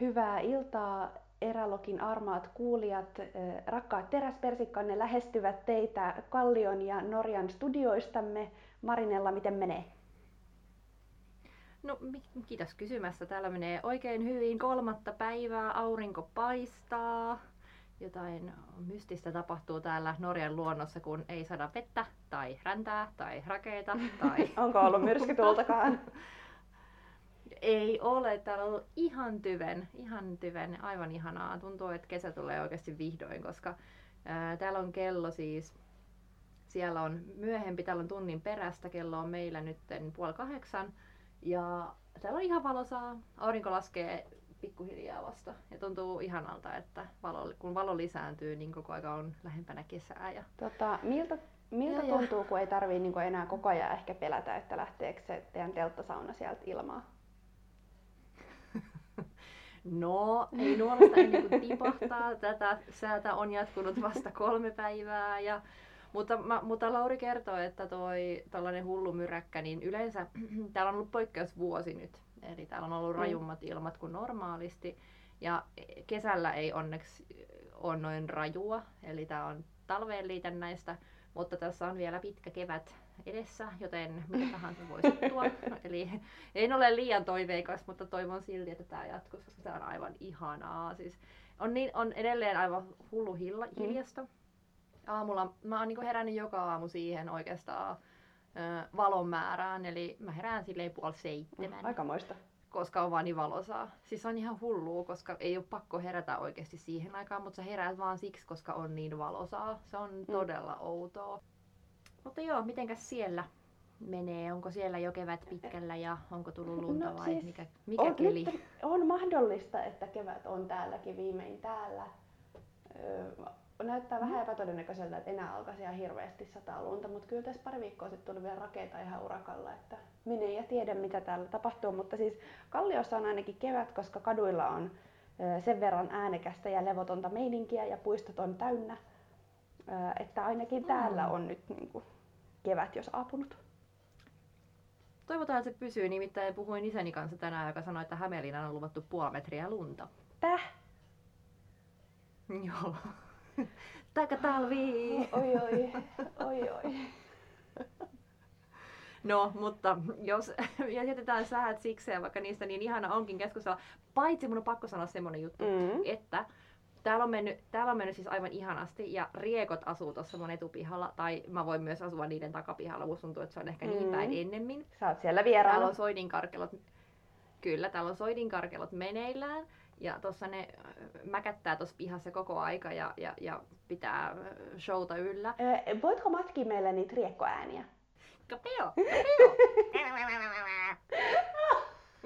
Hyvää iltaa Erälokin armaat kuulijat, rakkaat teräspersikkanne lähestyvät teitä Kallion ja Norjan studioistamme. Marinella, miten menee? No kiitos kysymässä. Täällä menee oikein hyvin. Kolmatta päivää, aurinko paistaa. Jotain mystistä tapahtuu täällä Norjan luonnossa, kun ei sada vettä tai räntää tai rakeita. Tai... Onko ollut myrskytultakaan? Ei ole, täällä on ollut ihan tyven, ihan tyven, aivan ihanaa. Tuntuu, että kesä tulee oikeasti vihdoin, koska ää, täällä on kello siis, siellä on myöhempi, täällä on tunnin perästä, kello on meillä nyt puoli kahdeksan. Ja täällä on ihan valosaa, aurinko laskee pikkuhiljaa vasta. Ja tuntuu ihanalta, että valo, kun valo lisääntyy, niin koko aika on lähempänä kesää. Ja... Tota, miltä miltä ja, tuntuu, ja. kun ei tarvii niin enää koko ajan ehkä pelätä, että lähteekö se teidän telttasauna sieltä ilmaa? No, ei nuolasta ennen kuin tipahtaa. Tätä säätä on jatkunut vasta kolme päivää. Ja, mutta, ma, mutta Lauri kertoo, että toi tällainen hullu myräkkä, niin yleensä täällä on ollut poikkeusvuosi nyt. Eli täällä on ollut mm. rajummat ilmat kuin normaalisti. Ja kesällä ei onneksi ole noin rajua. Eli tämä on talveen liitännäistä. Mutta tässä on vielä pitkä kevät edessä, joten mitä tahansa voi sattua. Eli en ole liian toiveikas, mutta toivon silti, että tämä jatkuu, koska se on aivan ihanaa. Siis on, niin, on edelleen aivan hullu hilla, hiljasta. Mm. Aamulla mä oon niin herännyt joka aamu siihen oikeastaan valon määrään, eli mä herään silleen puoli seitsemän. Mm, aikamoista. Koska on vaan niin valosaa. Siis on ihan hullua, koska ei ole pakko herätä oikeasti siihen aikaan, mutta sä heräät vaan siksi, koska on niin valosaa. Se on mm. todella outoa. Mutta joo, mitenkäs siellä menee? Onko siellä jo kevät pitkällä ja onko tullut lunta no, vai siis mikä, mikä on, keli? Nyt on mahdollista, että kevät on täälläkin viimein täällä. Öö, näyttää vähän epätodennäköiseltä, että enää alkaisi ihan hirveästi sataa lunta, mutta kyllä tässä pari viikkoa sitten tuli vielä rakeita ihan urakalla, että menee ja tiedä mitä täällä tapahtuu. Mutta siis Kalliossa on ainakin kevät, koska kaduilla on sen verran äänekästä ja levotonta meininkiä ja puistot on täynnä, että ainakin täällä on nyt niin kuin kevät jo saapunut. Toivotaan, että se pysyy. Nimittäin puhuin isäni kanssa tänään, joka sanoi, että Hämeenlinnaan on luvattu puoli metriä lunta. Täh? Joo. talvi. Oi oi, oi oi. No, mutta jos jätetään säät sikseen, vaikka niistä niin ihana onkin keskustella. Paitsi mun on pakko sanoa semmonen juttu, mm. että Täällä on, mennyt, täällä on mennyt siis aivan ihanasti ja riekot asuu tuossa mun etupihalla tai mä voin myös asua niiden takapihalla. Musta tuntuu, että se on ehkä niin mm. päin ennemmin. Sä oot siellä vieraana. Täällä on soidinkarkelot. Kyllä, täällä on soidinkarkelot meneillään. Ja tuossa ne mäkättää tuossa pihassa koko aika ja, ja, ja pitää äh, showta yllä. Öö, voitko matkia meille niitä riekkoääniä? Kapeo! Kapeo!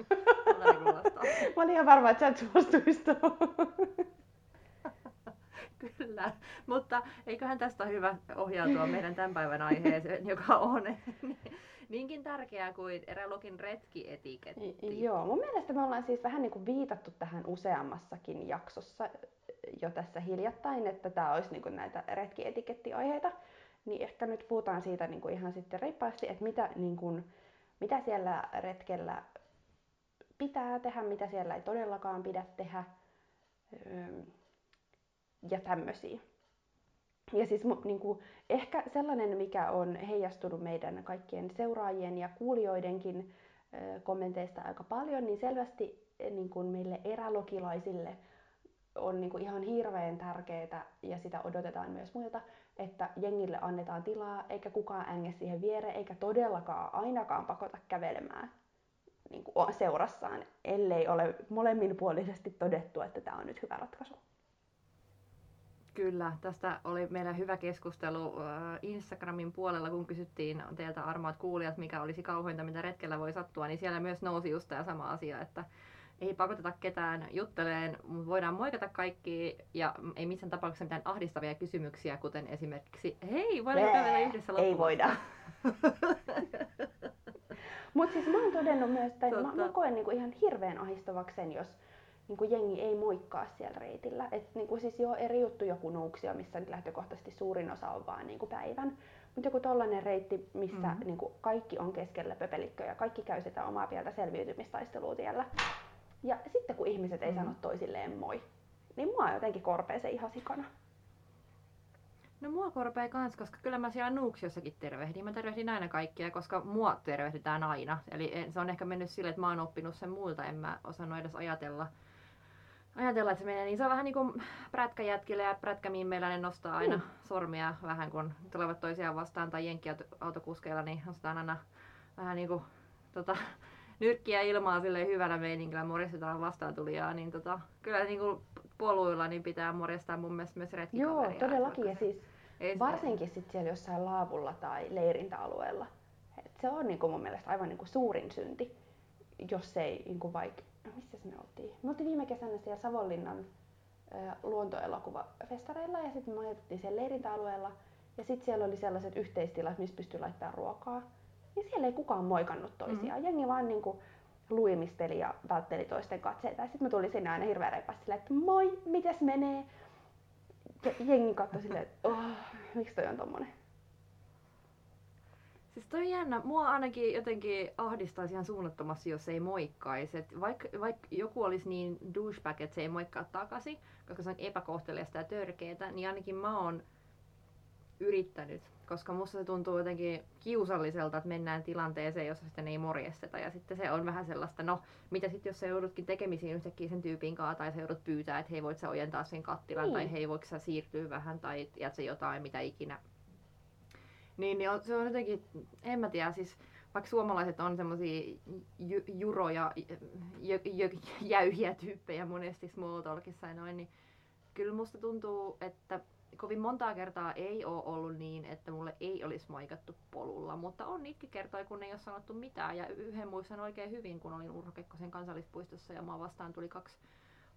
Mä olin ihan varma, että sä et suostuisi Kyllä, mutta eiköhän tästä hyvä ohjautua meidän tämän päivän aiheeseen, joka on niinkin tärkeää kuin Erälogin retkietiketti. Joo, mun mielestä me ollaan siis vähän niin kuin viitattu tähän useammassakin jaksossa jo tässä hiljattain, että tämä olisi niin kuin näitä retkietikettioaiheita. Niin ehkä nyt puhutaan siitä niin kuin ihan sitten reippaasti, että mitä, niin kuin, mitä siellä retkellä pitää tehdä, mitä siellä ei todellakaan pidä tehdä ja tämmöisiä. Ja siis niin kuin, ehkä sellainen, mikä on heijastunut meidän kaikkien seuraajien ja kuulijoidenkin kommenteista aika paljon, niin selvästi niin kuin meille erälokilaisille on niin kuin ihan hirveän tärkeää, ja sitä odotetaan myös muilta, että jengille annetaan tilaa, eikä kukaan änge siihen viereen, eikä todellakaan ainakaan pakota kävelemään niin kuin seurassaan, ellei ole molemminpuolisesti todettu, että tämä on nyt hyvä ratkaisu. Kyllä, tästä oli meillä hyvä keskustelu Instagramin puolella, kun kysyttiin teiltä armaat kuulijat, mikä olisi kauhointa, mitä retkellä voi sattua, niin siellä myös nousi just tämä sama asia, että ei pakoteta ketään jutteleen, mutta voidaan moikata kaikki ja ei missään tapauksessa mitään ahdistavia kysymyksiä, kuten esimerkiksi, hei, voidaanko kävellä yhdessä Ei voida. mutta siis mä oon todennut myös, että mä, mä koen niinku ihan hirveän ahistavaksi sen, jos niin kuin jengi ei moikkaa siellä reitillä. Et niin kuin siis jo eri juttu joku Nuuksio, missä nyt lähtökohtaisesti suurin osa on vaan niin kuin päivän. Mutta joku tollainen reitti, missä mm-hmm. niin kuin kaikki on keskellä pöpelikköä ja kaikki käy sitä omaa pieltä selviytymistaistelua tiellä. Ja sitten kun ihmiset ei Mm. sano toisilleen moi, niin mua jotenkin korpee se ihan sikana. No mua korpee kans, koska kyllä mä siellä Nuuksiossakin tervehdin. Mä tervehdin aina kaikkia, koska mua tervehditään aina. Eli se on ehkä mennyt silleen, että mä oon oppinut sen muilta, en mä osannut edes ajatella, ajatella, että se menee niin. Se on vähän niin kuin prätkäjätkillä ja prätkämimmeillä ne nostaa aina Mm. sormia vähän, kun tulevat toisiaan vastaan tai jenkkiautokuskeilla, niin nostetaan aina vähän niin kuin tota, nyrkkiä ilmaa silleen hyvällä meiningillä, morjestetaan vastaan tulijaa, niin tota, kyllä niin kuin poluilla niin pitää morjestaa mun mielestä myös retkikaveria. Joo, todellakin. Ja vaikka siis ei varsinkin sit siellä jossain laavulla tai leirintäalueella. Et se on niinku mun mielestä aivan niinku suurin synti, jos ei niinku vaikka, no missä me oltiin? Me oltiin viime kesänä siellä Savonlinnan luontoelokuvafestareilla ja sitten me majoitettiin siellä leirintäalueella. Ja sitten siellä oli sellaiset yhteistilat, missä pystyy laittamaan ruokaa. Niin siellä ei kukaan moikannut toisiaan. Mm. Jengi vaan niinku luimisteli ja vältteli toisten katseita. Ja sitten mä tulin sinne aina hirveän reippaasti silleen, että moi, mitäs menee? Ja jengi katsoi silleen, että oh, miksi toi on tommonen? Siis toi on jännä. Mua ainakin jotenkin ahdistaisi ihan suunnattomasti, jos ei moikkaisi. Vaikka, vaikka joku olisi niin douchebag, että se ei moikkaa takaisin, koska se on epäkohteliasta ja törkeetä, niin ainakin mä oon yrittänyt. Koska musta se tuntuu jotenkin kiusalliselta, että mennään tilanteeseen, jossa sitten ei morjesteta. Ja sitten se on vähän sellaista, no mitä sitten jos sä joudutkin tekemisiin yhtäkkiä sen tyypin kanssa, tai sä joudut pyytää, että hei voit sä ojentaa sen kattilan, Niin. tai hei voiko sä siirtyä vähän, tai tiedät sä jotain, mitä ikinä niin, niin on, se on jotenkin, en mä tiedä, siis vaikka suomalaiset on semmosia ju, juroja, jö, jö, jäyhiä tyyppejä monesti small talkissa ja noin, niin kyllä musta tuntuu, että kovin montaa kertaa ei ole ollut niin, että mulle ei olisi moikattu polulla, mutta on niitäkin kertoja, kun ei ole sanottu mitään. Ja yhden muistan oikein hyvin, kun olin Urho Kekkosen kansallispuistossa ja mua vastaan tuli kaksi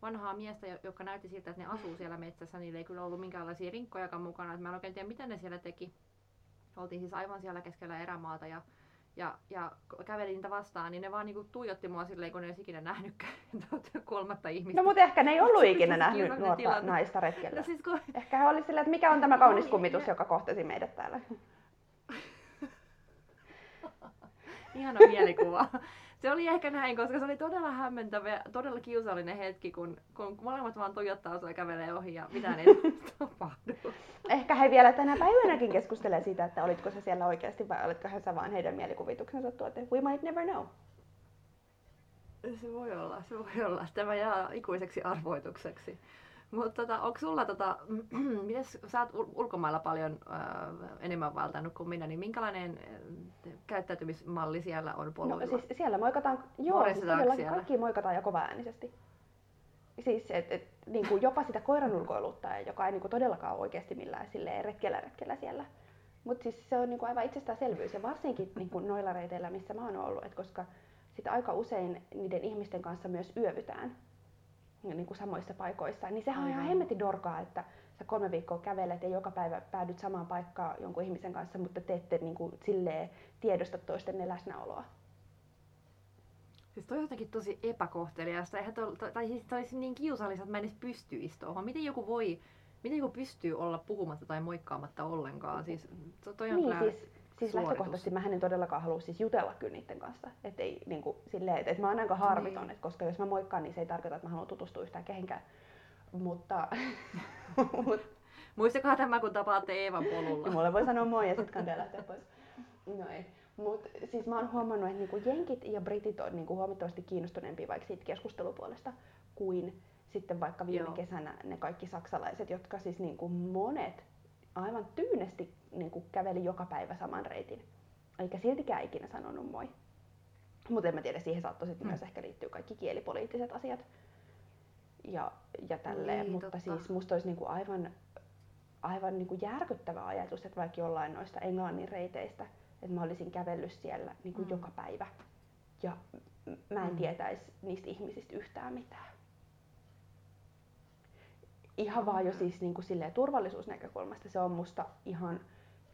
vanhaa miestä, jo- jotka näytti siltä, että ne asuu siellä metsässä. Niillä ei kyllä ollut minkäänlaisia rinkkojakaan mukana. Et mä en oikein tiedä, mitä ne siellä teki. Oltiin siis aivan siellä keskellä erämaata ja, ja, ja kävelin niitä vastaan, niin ne vaan niinku tuijotti mua silleen, kun ne olisi ikinä nähnytkään kolmatta ihmistä. No mutta ehkä ne ei ollut oli ikinä tosi nähnyt nuorta tilanne. naista retkellä. No siis kun, Ehkä he oli silleen, että mikä on tämä kaunis Oli, kummitus, joka kohtasi meidät täällä. ihana mielikuva. Se oli ehkä näin, koska se oli todella hämmentävä ja todella kiusallinen hetki, kun, kun molemmat vaan tuijottaa sua ja kävelee ohi ja mitään ei tapahdu. Ehkä he vielä tänä päivänäkin keskustelee siitä, että olitko se siellä oikeasti vai olitko sä vaan heidän mielikuvituksensa tuote. We might never know. Se voi olla, se voi olla. Tämä jää ikuiseksi arvoitukseksi. Mutta tota, onko sulla, tota, mites, sä oot ul- ulkomailla paljon äh, enemmän valtannut kuin minä, niin minkälainen äh, käyttäytymismalli siellä on No poluilla? siis siellä moikataan, joo, siis todellakin siellä? kaikki moikataan ja kovaäänisesti. Siis et, et, niin kuin jopa sitä koiran ulkoiluttaja, joka ei niin kuin todellakaan ole oikeasti millään silleen retkellä retkellä siellä. Mutta siis se on niin kuin aivan itsestäänselvyys ja varsinkin niin kuin noilla reiteillä, missä mä oon ollut, et koska sit aika usein niiden ihmisten kanssa myös yövytään niin kuin samoissa paikoissa, niin sehän on ihan Aivan. hemmetin dorkaa, että sä kolme viikkoa kävelet ja joka päivä päädyt samaan paikkaan jonkun ihmisen kanssa, mutta te ette niin kuin, silleen tiedosta toistenne läsnäoloa. Siis toi on jotenkin tosi epäkohteliasta. Eihän toi, to, tai siis toi olisi niin kiusallista, että mä en edes pystyisi tuohon. Miten joku voi, miten joku pystyy olla puhumatta tai moikkaamatta ollenkaan? Siis to, toi on Niin, kyllä siis, siis suoritus. lähtökohtaisesti mä en todellakaan halua siis jutella kyllä niiden kanssa. Et ei, niin kuin, silleen, et, et mä oon aika harmiton, Niin. et koska jos mä moikkaan, niin se ei tarkoita, että mä haluan tutustua yhtään kehenkään. Mutta mut, Muistakaa tämä, kun tapaatte Eevan polulla. mulle voi sanoa moi ja sitten kantaa lähteä pois. No ei. Mut siis mä oon huomannut, että niinku jenkit ja britit on niinku huomattavasti kiinnostuneempia vaikka siitä keskustelupuolesta kuin sitten vaikka viime Joo. kesänä ne kaikki saksalaiset, jotka siis niinku monet aivan tyynesti niinku käveli joka päivä saman reitin. Eikä siltikään ikinä sanonut moi. Mutta en mä tiedä, siihen saattoi sitten Mm. myös ehkä liittyä kaikki kielipoliittiset asiat ja, ja tälleen. Niin, Mutta totta. siis musta olisi niinku aivan, aivan niinku järkyttävä ajatus, että vaikka jollain noista Englannin reiteistä, että mä olisin kävellyt siellä niinku Mm. joka päivä ja mä en Mm. tietäisi niistä ihmisistä yhtään mitään. Ihan vaan jo Mm. siis niinku silleen turvallisuusnäkökulmasta se on musta ihan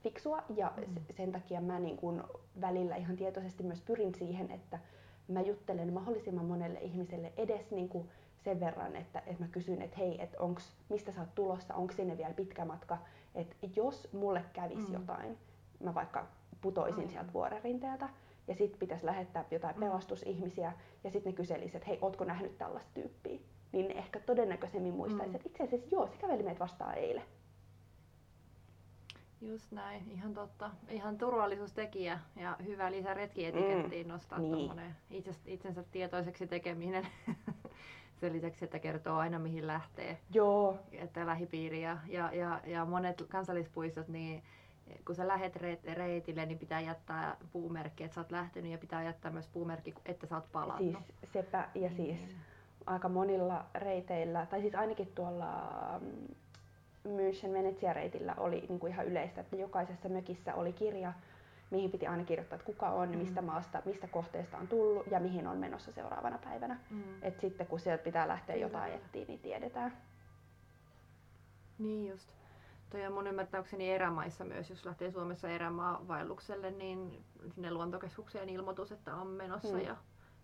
fiksua ja Mm. se- sen takia mä niin kuin välillä ihan tietoisesti myös pyrin siihen, että mä juttelen mahdollisimman monelle ihmiselle edes niin kuin sen verran, että, että mä kysyn, että hei, että onks, mistä sä oot tulossa, onko sinne vielä pitkä matka, että jos mulle kävisi Mm. jotain, mä vaikka putoisin Aivan. sieltä vuoren rinteeltä, ja sitten pitäisi lähettää jotain Mm. pelastusihmisiä ja sitten ne kyselisivät, että hei, ootko nähnyt tällaista tyyppiä? Niin ne ehkä todennäköisemmin muistaisi, Mm. että itse asiassa joo, se käveli meitä vastaan eilen. Just näin, ihan totta. Ihan turvallisuustekijä ja hyvä lisä retkietikettiin nostaa niin. tuommoinen itse, itsensä tietoiseksi tekeminen. Sen lisäksi, että kertoo aina mihin lähtee. Joo, Että lähipiiri ja, ja, ja, ja monet kansallispuistot, niin kun sä lähet re- reitille, niin pitää jättää puumerkki, että sä oot lähtenyt ja pitää jättää myös puumerkki, että sä oot palannut. siis sepä ja siis Niin. Aika monilla reiteillä, tai siis ainakin tuolla mm, München Venetsia reitillä oli niin kuin ihan yleistä, että jokaisessa mökissä oli kirja, mihin piti aina kirjoittaa, että kuka on, Mm. mistä maasta, mistä kohteesta on tullut ja mihin on menossa seuraavana päivänä. Mm. Et sitten kun sieltä pitää lähteä Kyllä. jotain etsiä, niin tiedetään. Niin just. Toi on mun ymmärtääkseni erämaissa myös, jos lähtee Suomessa erämaavaellukselle, niin sinne luontokeskukseen ilmoitus, että on menossa Mm. ja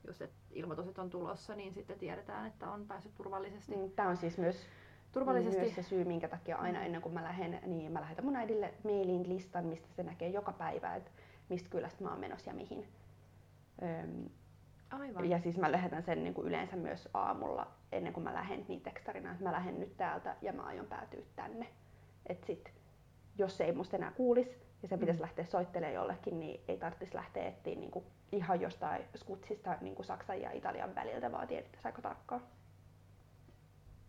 jos et ilmoitus, että on tulossa, niin sitten tiedetään, että on päässyt turvallisesti. Tämä on siis myös, turvallisesti. myös se syy, minkä takia aina ennen kuin mä lähden, niin mä lähetän mun äidille mailiin listan, mistä se näkee joka päivä, että mistä kylästä mä oon menossa ja mihin. Öm, Aivan. Ja siis mä lähetän sen niin kuin yleensä myös aamulla ennen kuin mä lähden niin tekstarina, että mä lähden nyt täältä ja mä aion päätyä tänne. Et sit, jos se ei musta enää kuulis ja se pitäisi Mm. lähteä soittelemaan jollekin, niin ei tarvitsisi lähteä etsiä niin kuin ihan jostain skutsista niin kuin Saksan ja Italian väliltä, vaan tiedettäisiin aika tarkkaan.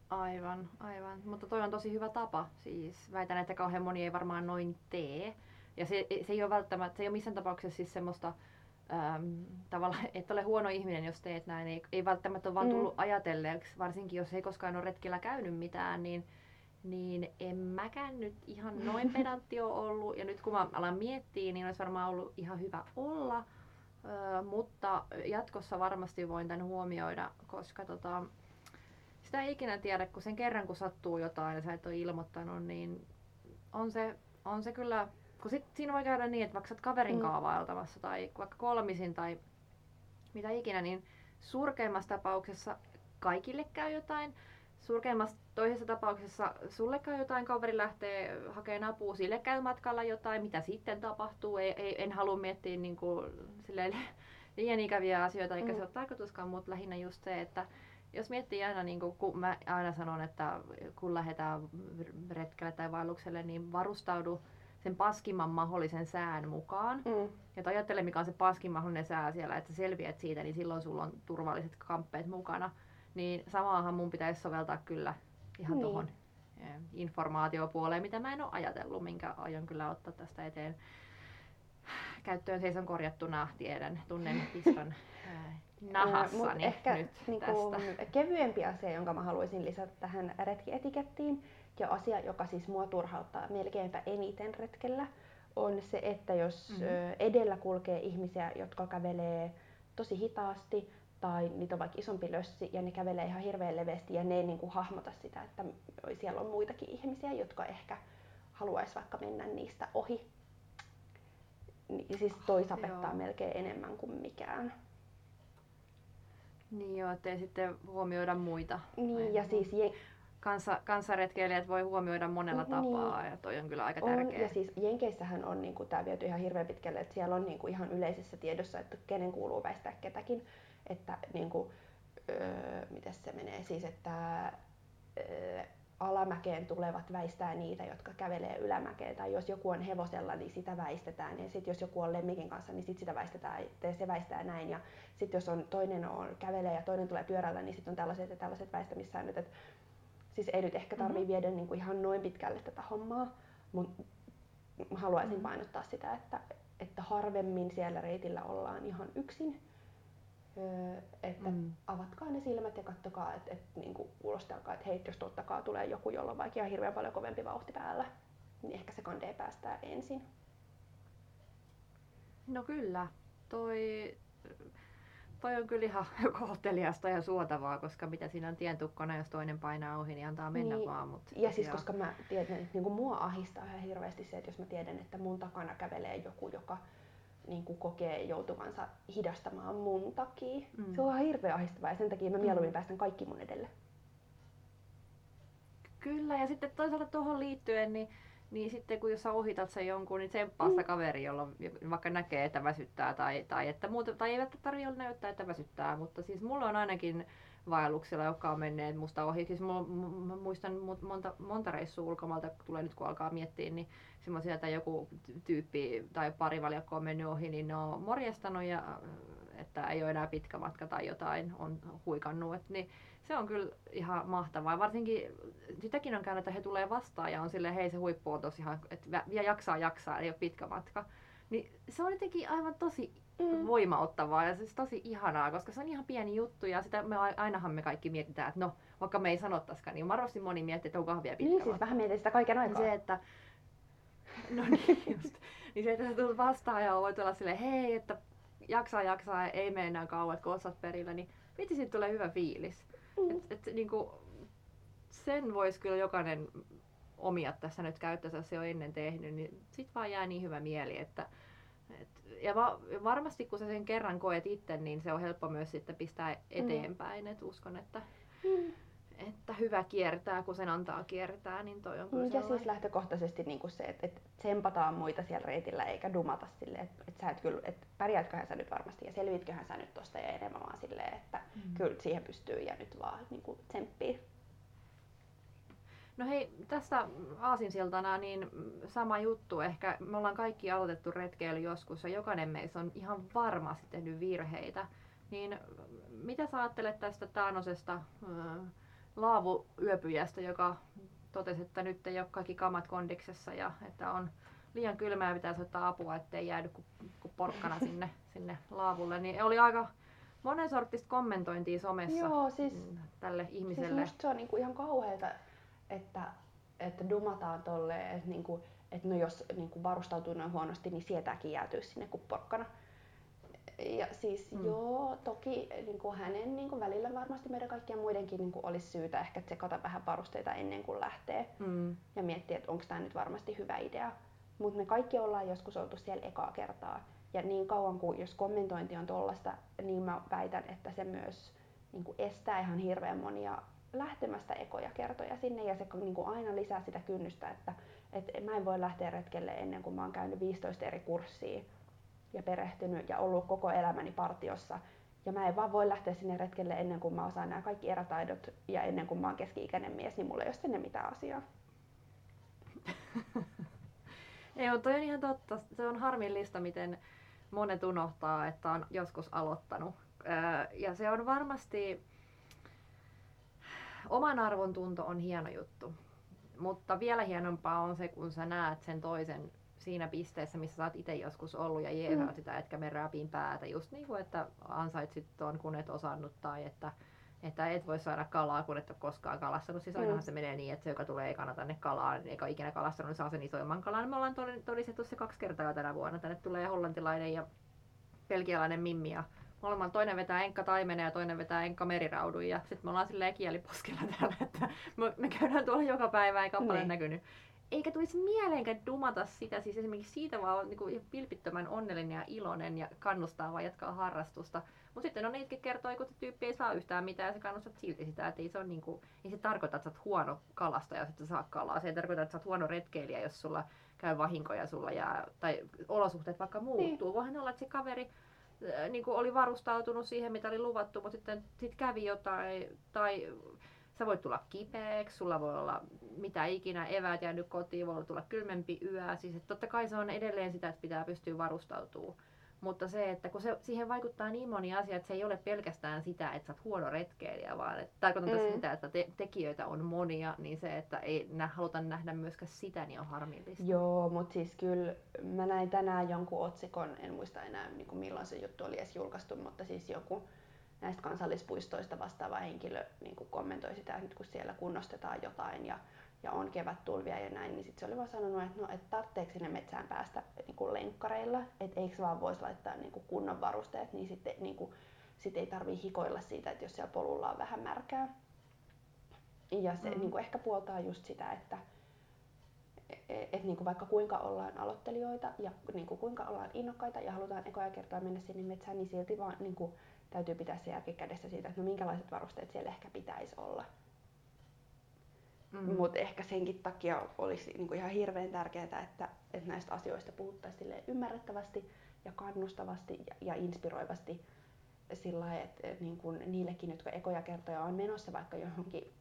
Aivan, aivan. Mutta toi on tosi hyvä tapa. Siis väitän, että kauhean moni ei varmaan noin tee. Ja se, se ei ole välttämättä, se ei ole missään tapauksessa siis semmoista äm, tavallaan, että ole huono ihminen, jos teet näin. Ei, ei välttämättä ole vaan Mm. tullut ajatelleeksi, varsinkin jos ei koskaan ole retkellä käynyt mitään, niin, niin en mäkään nyt ihan noin pedantti ole ollut. Ja nyt kun mä alan miettiä, niin olisi varmaan ollut ihan hyvä olla. Mutta jatkossa varmasti voin tämän huomioida, koska tota, sitä ei ikinä tiedä, kun sen kerran kun sattuu jotain ja sä et ole ilmoittanut, niin on se, on se kyllä, kun sit siinä voi käydä niin, että vaikka sä oot kaverin Mm. kaavailtamassa tai vaikka kolmisin tai mitä ikinä, niin surkeimmassa tapauksessa kaikille käy jotain. Surkeimmassa toisessa tapauksessa sulle käy jotain, kaveri lähtee hakemaan apua, sille käy matkalla jotain, mitä sitten tapahtuu. Ei, ei, en halua miettiä niin kuin, silleen, liian ikäviä asioita, eikä Mm. se ole tarkoituskaan, mutta lähinnä just se, että jos miettii aina, niin kuin, kun mä aina sanon, että kun lähdetään retkelle tai vaellukselle, niin varustaudu sen paskimman mahdollisen sään mukaan. Mm. Ja ajattele, mikä on se paskin mahdollinen sää siellä, että sä selviät siitä, niin silloin sulla on turvalliset kamppeet mukana. Niin samaahan mun pitäisi soveltaa kyllä ihan Niin. tuohon informaatiopuoleen, mitä mä en ole ajatellut, minkä aion kyllä ottaa tästä eteen. Käyttöön seison korjattuna, tiedän, tunnen piston Mut nahassani ehkä nyt niinku, tästä. kevyempi asia, jonka mä haluaisin lisätä tähän retkietikettiin, ja asia, joka siis mua turhauttaa melkeinpä eniten retkellä, on se, että jos Mhm. ö, edellä kulkee ihmisiä, jotka kävelee tosi hitaasti, tai niitä on vaikka isompi lössi, ja ne kävelee ihan hirveän leveästi, ja ne ei niinku hahmota sitä, että siellä on muitakin ihmisiä, jotka ehkä haluaisi vaikka mennä niistä ohi. Niin, siis toi sapettaa Joo. melkein enemmän kuin mikään. Niin joo, ettei sitten huomioida muita. Niin, ja siis je- Kanssa, kanssaretkeilijät voi huomioida monella Niin. tapaa ja toi on kyllä aika on, tärkeä. ja siis Jenkeissähän on niinku, tää viety ihan hirveän pitkälle, että siellä on niinku, ihan yleisessä tiedossa, että kenen kuuluu väistää ketäkin. Että niinku, öö, miten se menee, siis että öö, alamäkeen tulevat väistää niitä, jotka kävelee ylämäkeen. Tai jos joku on hevosella, niin sitä väistetään. Ja sitten jos joku on lemmikin kanssa, niin sit sitä väistetään ja se väistää näin. Ja sitten jos on, toinen on, kävelee ja toinen tulee pyörällä, niin sitten on tällaiset ja tällaiset väistämissäännöt. Et, siis ei nyt ehkä tarvii Mhm. viedä niinku ihan noin pitkälle tätä hommaa, mutta haluaisin Mhm. painottaa sitä, että, että harvemmin siellä reitillä ollaan ihan yksin. Että Mm. avatkaa ne silmät ja kattokaa, että et, niinku, kuulostelkaa, että hei, jos tottakaa tulee joku, jolla on vaikka ihan hirveän paljon kovempi vauhti päällä, niin ehkä se kandee päästää ensin. No kyllä, toi, toi on kyllä ihan kohteliasta ja suotavaa, koska mitä siinä on tien tukkona, jos toinen painaa ohi, niin antaa mennä Niin, vaan. Mut Ja siis koska mä tiedän, että niinku mua ahistaa ihan hirveästi se, että jos mä tiedän, että mun takana kävelee joku, joka niinku kokee joutuvansa hidastamaan mun takia. Mm. Se on ihan hirveän ahistavaa ja sen takia mä Mm. mieluummin päästän kaikki mun edelle. Kyllä, ja sitten toisaalta tuohon liittyen, niin niin sitten kun jos sä ohitat sen jonkun, niin tsemppaa sitä mm. kaveri, jolla vaikka näkee, että väsyttää tai, tai, että muuta, tai ei tarvitse näyttää, että väsyttää, mutta siis mulla on ainakin vaelluksilla, jotka on menneet musta ohi. Siis mä, mä muistan monta, monta reissua ulkomailta, tulee nyt kun alkaa miettiä, niin semmoisia, että joku tyyppi tai pari valjakko on mennyt ohi, niin ne on morjestanut ja että ei ole enää pitkä matka tai jotain on huikannut. Et, niin se on kyllä ihan mahtavaa. Varsinkin sitäkin on käynyt, että he tulee vastaan ja on silleen, hei se huippu on tosi ihan, että ja jaksaa jaksaa, ei ole pitkä matka. Niin se on jotenkin aivan tosi mm. voimauttavaa ja siis tosi ihanaa, koska se on ihan pieni juttu ja sitä me ainahan me kaikki mietitään, että no, vaikka me ei sanottaisikaan, niin varmasti moni miettii, että on kahvia pitkä Niin siis vähän mietin sitä kaiken aikaa. Se, että, no niin just. Niin se, että sä tulet vastaan ja voit olla silleen, hei, että jaksaa jaksaa, ei mene enää kauan, kun perillä, niin vitsi siitä tulee hyvä fiilis. Mm. Et, et, niin kuin, sen voisi kyllä jokainen omia tässä nyt käyttöönsä, se on ennen tehnyt, niin sit vaan jää niin hyvä mieli, että et, ja va, varmasti kun sä sen kerran koet itse, niin se on helppo myös sitten pistää mm. eteenpäin, mm. että uskon, että mm että hyvä kiertää, kun sen antaa kiertää, niin toi on kyllä Ja sellainen. siis lähtökohtaisesti niin kuin se, että, että tsempataan muita siellä reitillä eikä dumata silleen, että, että sä et kyllä, että pärjäätköhän sä nyt varmasti ja selvitköhän sä nyt tosta ja enemmän vaan silleen, että mm. kyllä siihen pystyy ja nyt vaan niin kuin tsemppii. No hei, tässä aasinsiltana niin sama juttu. Ehkä me ollaan kaikki aloitettu retkeily joskus ja jokainen meistä on ihan varmasti tehnyt virheitä. Niin mitä sä ajattelet tästä Taanosesta laavuyöpyjästä, joka totesi, että nyt ei ole kaikki kamat kondiksessa ja että on liian kylmää ja pitäisi ottaa apua, ettei jäädy kuin, kuin porkkana sinne, sinne laavulle. Niin oli aika monen sortista kommentointia somessa Joo, siis, mm, tälle ihmiselle. Siis se on niinku ihan kauheita, että, että dumataan tolleen, että, niinku, että no jos niinku varustautuu noin huonosti, niin sietääkin jäätyy sinne kuin porkkana. Ja siis mm. joo, toki niin kuin hänen niin kuin välillä varmasti meidän kaikkien muidenkin niin kuin olisi syytä ehkä tsekata vähän varusteita ennen kuin lähtee mm. ja miettiä, että onko tämä nyt varmasti hyvä idea. Mutta me kaikki ollaan joskus oltu siellä ekaa kertaa. Ja niin kauan kuin jos kommentointi on tollasta, niin mä väitän, että se myös niin kuin estää ihan hirveän monia lähtemästä ekoja kertoja sinne ja se niin kuin aina lisää sitä kynnystä, että, että mä en voi lähteä retkelle ennen kuin mä oon käynyt 15 eri kurssia ja perehtynyt ja ollut koko elämäni partiossa. Ja mä en vaan voi lähteä sinne retkelle ennen kuin mä osaan nämä kaikki erätaidot ja ennen kuin mä oon keski-ikäinen mies, niin mulla ei ole sinne mitään asiaa. mutta toi on ihan totta. Se on harmillista, miten monet unohtaa, että on joskus aloittanut. Ja se on varmasti, oman arvon tunto on hieno juttu. Mutta vielä hienompaa on se, kun sä näet sen toisen siinä pisteessä, missä sä oot itse joskus ollut ja jeesaat mm. sitä, etkä me räpiin päätä. Just niin kuin, että ansaitsit ton, kun et osannut tai että, että et voi saada kalaa, kun et ole koskaan kalastanut. Siis ainahan mm. se menee niin, että se, joka tulee ekana tänne kalaan, eikä ikinä kalastanut, niin saa sen isoimman kalan. Me ollaan todistettu se kaksi kertaa jo tänä vuonna. Tänne tulee hollantilainen ja belgialainen mimmi ja molemmat toinen vetää enkka taimene ja toinen vetää enkka meriraudun ja sitten me ollaan silleen kieliposkella täällä, että me, me käydään tuolla joka päivä eikä ole niin. näkynyt eikä tulisi mieleenkään dumata sitä, siis esimerkiksi siitä vaan on niin pilpittömän onnellinen ja iloinen ja kannustaa vaan jatkaa harrastusta. Mutta sitten on niitä, kertoo, että tyyppi ei saa yhtään mitään ja sä kannustat silti sitä, että ei se, on niin kuin, ei se tarkoita, että sä oot huono kalasta ja sitten saa kalaa. Se ei tarkoita, että sä oot huono retkeilijä, jos sulla käy vahinkoja sulla jää, tai olosuhteet vaikka muuttuu. Niin. Voihan olla, että se kaveri niin kuin oli varustautunut siihen, mitä oli luvattu, mutta sitten sit kävi jotain, tai sä voit tulla kipeäksi, sulla voi olla mitä ikinä, eväät jäänyt kotiin, voi tulla kylmempi yö. Siis että totta kai se on edelleen sitä, että pitää pystyä varustautumaan. Mutta se, että kun se, siihen vaikuttaa niin moni asia, että se ei ole pelkästään sitä, että sä oot huono retkeilijä, vaan että tarkoitan mm. sitä, että te, tekijöitä on monia, niin se, että ei nä, haluta nähdä myöskään sitä, niin on harmillista. Joo, mutta siis kyllä mä näin tänään jonkun otsikon, en muista enää niin kuin milloin se juttu oli edes julkaistu, mutta siis joku näistä kansallispuistoista vastaava henkilö niin kuin kommentoi sitä, että nyt kun siellä kunnostetaan jotain ja, ja on kevättulvia ja näin, niin sitten se oli vaan sanonut, että no, et tarvitseeko sinne metsään päästä niin kuin lenkkareilla, että eikö vaan voisi laittaa niin kuin kunnon varusteet, niin sitten niin kuin, sit ei tarvii hikoilla siitä, että jos siellä polulla on vähän märkää. Ja se mm. niin kuin ehkä puoltaa just sitä, että et, et, niin kuin vaikka kuinka ollaan aloittelijoita ja niin kuin kuinka ollaan innokkaita ja halutaan ekoja kertaa mennä sinne metsään, niin silti vaan niin kuin, täytyy pitää se järki kädessä siitä, että no minkälaiset varusteet siellä ehkä pitäisi olla. Mm. Mutta ehkä senkin takia olisi niinku ihan hirveän tärkeää, että, että näistä asioista puhuttaisiin ymmärrettävästi ja kannustavasti ja, ja inspiroivasti sillä että niin kuin niillekin, jotka ekoja kertoja on menossa vaikka johonkin,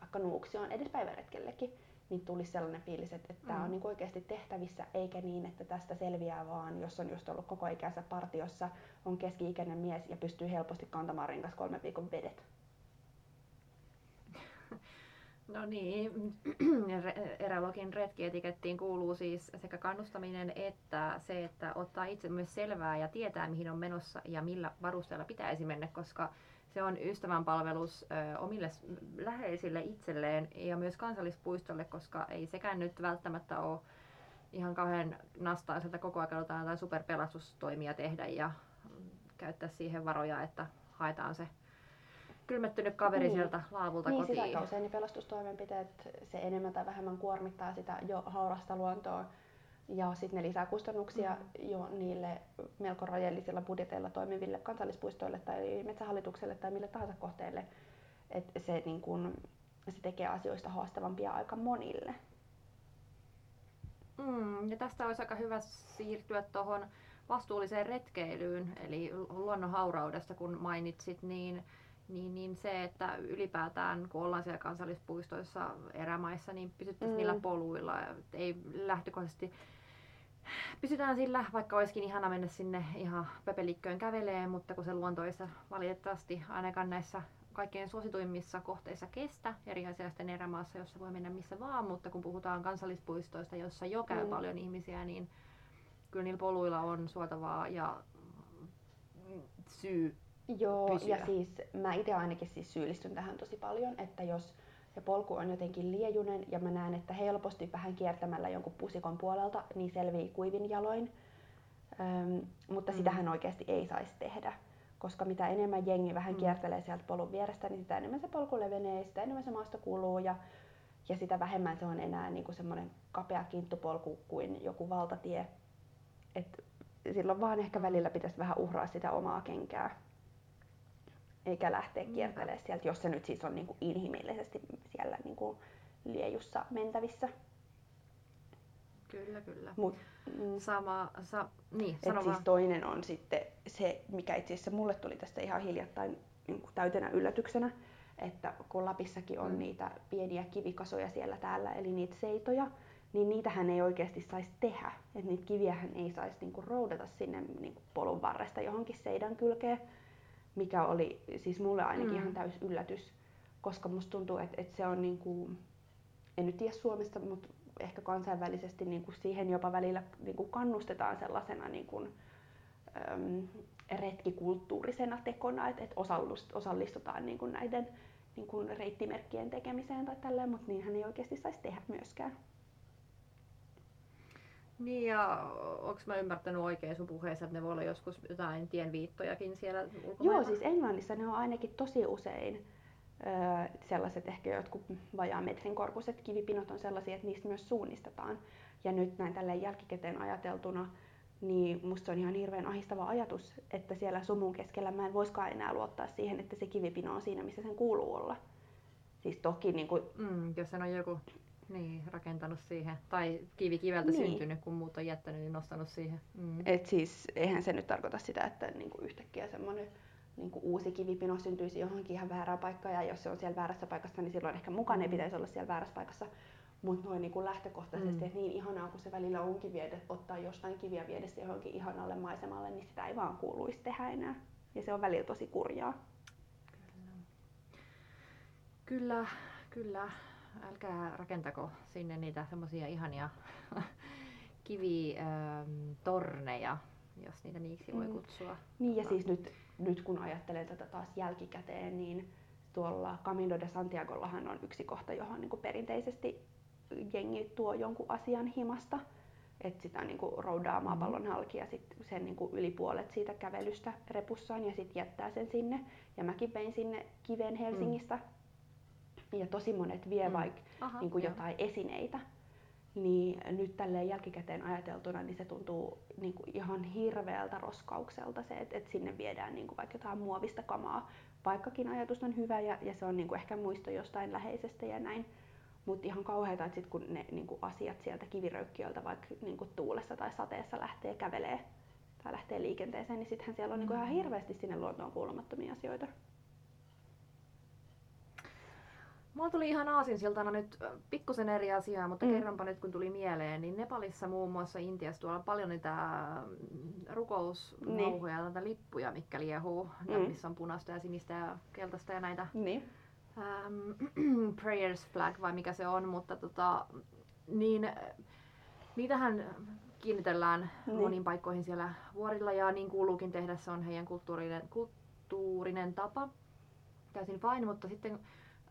vaikka Nuuksioon, edes päiväretkellekin, niin tulisi sellainen fiilis, että, että mm. tämä on niin oikeasti tehtävissä, eikä niin, että tästä selviää vaan, jos on just ollut koko ikänsä partiossa, on keski-ikäinen mies ja pystyy helposti kantamaan rinkas kolme viikon vedet. No niin, Erälogin retkietikettiin kuuluu siis sekä kannustaminen että se, että ottaa itse myös selvää ja tietää mihin on menossa ja millä varusteella pitäisi mennä, koska se on ystävänpalvelus ö, omille läheisille itselleen ja myös kansallispuistolle, koska ei sekään nyt välttämättä ole ihan kauhean nastaiselta koko ajan jotain superpelastustoimia tehdä ja käyttää siihen varoja, että haetaan se kylmettynyt kaveri niin. sieltä laavulta niin, kotiin. Niin, sitä usein pelastustoimenpiteet, se enemmän tai vähemmän kuormittaa sitä jo haurasta luontoa. Ja sitten ne lisää kustannuksia mm. jo niille melko rajallisilla budjeteilla toimiville kansallispuistoille tai metsähallitukselle tai mille tahansa kohteelle. Et se, niin kun, se tekee asioista haastavampia aika monille. Mm, ja tästä olisi aika hyvä siirtyä tuohon vastuulliseen retkeilyyn, eli luonnonhauraudesta kun mainitsit, niin niin, niin se, että ylipäätään kun ollaan siellä kansallispuistoissa erämaissa, niin pysyttäisiin mm. niillä poluilla. Ei lähtökohtaisesti pysytään sillä, vaikka olisikin ihana mennä sinne ihan pöpelikköön kävelee, mutta kun se luontoissa valitettavasti ainakaan näissä kaikkein suosituimmissa kohteissa kestä eri asiasta erämaassa, jossa voi mennä missä vaan, mutta kun puhutaan kansallispuistoista, jossa jo käy mm. paljon ihmisiä, niin kyllä niillä poluilla on suotavaa ja syy Joo, pysyä. ja siis mä itse ainakin siis syyllistyn tähän tosi paljon, että jos se polku on jotenkin liejunen ja mä näen, että helposti vähän kiertämällä jonkun pusikon puolelta, niin selvii kuivin jaloin. Öm, mutta mm. sitähän oikeasti ei saisi tehdä, koska mitä enemmän jengi vähän mm. kiertelee sieltä polun vierestä, niin sitä enemmän se polku levenee, sitä enemmän se maasto kuluu ja, ja sitä vähemmän se on enää niin kuin semmoinen kapea kinttupolku kuin joku valtatie. Et silloin vaan ehkä välillä pitäisi vähän uhraa sitä omaa kenkää eikä lähteä kiertelemään sieltä, jos se nyt siis on niin kuin inhimillisesti siellä niin kuin liejussa mentävissä. Kyllä, kyllä. Mut, mm, Sama, sa, niin, sano siis toinen on sitten se, mikä itse asiassa mulle tuli tästä ihan hiljattain niin kuin täytenä yllätyksenä, että kun Lapissakin on mm. niitä pieniä kivikasoja siellä täällä, eli niitä seitoja, niin niitähän ei oikeasti saisi tehdä. Että niitä kiviähän ei saisi niinku roudata sinne niinku polun varresta johonkin seidan kylkeen, mikä oli siis mulle ainakin mm. ihan täys yllätys, koska musta tuntuu, että, että se on niin kuin, en nyt tiedä Suomesta, mutta ehkä kansainvälisesti niin kuin siihen jopa välillä niin kuin kannustetaan sellaisena niin kuin, äm, retkikulttuurisena tekona, että, että osallistutaan niin kuin näiden niin kuin reittimerkkien tekemiseen tai tälleen, mutta niinhän ei oikeasti saisi tehdä myöskään. Niin ja onko mä ymmärtänyt oikein sun puheessa, että ne voi olla joskus jotain tienviittojakin siellä ulkomailla? Joo, siis Englannissa ne on ainakin tosi usein öö, sellaiset ehkä jotkut vajaa metrin korkuiset kivipinot on sellaisia, että niistä myös suunnistetaan. Ja nyt näin tälleen jälkikäteen ajateltuna, niin musta se on ihan hirveän ahistava ajatus, että siellä sumun keskellä mä en voiskaan enää luottaa siihen, että se kivipino on siinä, missä sen kuuluu olla. Siis toki niin kuin... mm, jos sen on joku niin, rakentanut siihen. Tai kivi kiveltä niin. syntynyt, kun muut on jättänyt, niin nostanut siihen. Mm. Et siis eihän se nyt tarkoita sitä, että niinku yhtäkkiä semmoinen niinku uusi kivipino syntyisi johonkin ihan väärään paikkaan. Ja jos se on siellä väärässä paikassa, niin silloin ehkä mukaan ei mm. pitäisi olla siellä väärässä paikassa. Mutta noin niinku lähtökohtaisesti, mm. että niin ihanaa kun se välillä onkin viedä, ottaa jostain kiviä viedä johonkin ihanalle maisemalle, niin sitä ei vaan kuuluisi tehdä enää. Ja se on välillä tosi kurjaa. Kyllä, kyllä älkää rakentako sinne niitä semmoisia ihania kivitorneja, jos niitä niiksi voi mm. kutsua. Niin ja siis nyt, nyt kun ajattelen tätä taas jälkikäteen, niin tuolla Camino de Santiagollahan on yksi kohta, johon niin kuin perinteisesti jengi tuo jonkun asian himasta. Että sitä niin kuin roudaa mm. maapallon halki ja sit sen niin kuin yli puolet siitä kävelystä repussaan ja sitten jättää sen sinne. Ja mäkin vein sinne kiven Helsingistä mm ja tosi monet vie mm. vaikka niin kuin jotain esineitä, niin nyt tälleen jälkikäteen ajateltuna niin se tuntuu niin kuin ihan hirveältä roskaukselta se, että, että sinne viedään niin kuin vaikka jotain muovista kamaa, vaikkakin ajatus on hyvä ja, ja se on niin kuin ehkä muisto jostain läheisestä ja näin, Mutta ihan kauheita, että sit kun ne niin kuin asiat sieltä kiviröykkiöltä vaikka niin kuin tuulessa tai sateessa lähtee kävelee tai lähtee liikenteeseen, niin sittenhän siellä on niin kuin ihan hirveästi sinne luontoon kuulumattomia asioita. Mulla tuli ihan aasinsiltana nyt pikkusen eri asiaa, mutta mm. kerronpa nyt kun tuli mieleen, niin Nepalissa muun muassa Intiassa tuolla on paljon niitä mm, rukousnauhoja, niin. näitä lippuja, mikä liehuu, mm. missä on punaista ja sinistä ja keltaista ja näitä niin. um, prayers flag vai mikä se on, mutta tota, niin niitähän kiinnitellään niin. moniin paikkoihin siellä vuorilla ja niin kuuluukin tehdä, se on heidän kulttuurinen, kulttuurinen tapa. Täysin fine, mutta sitten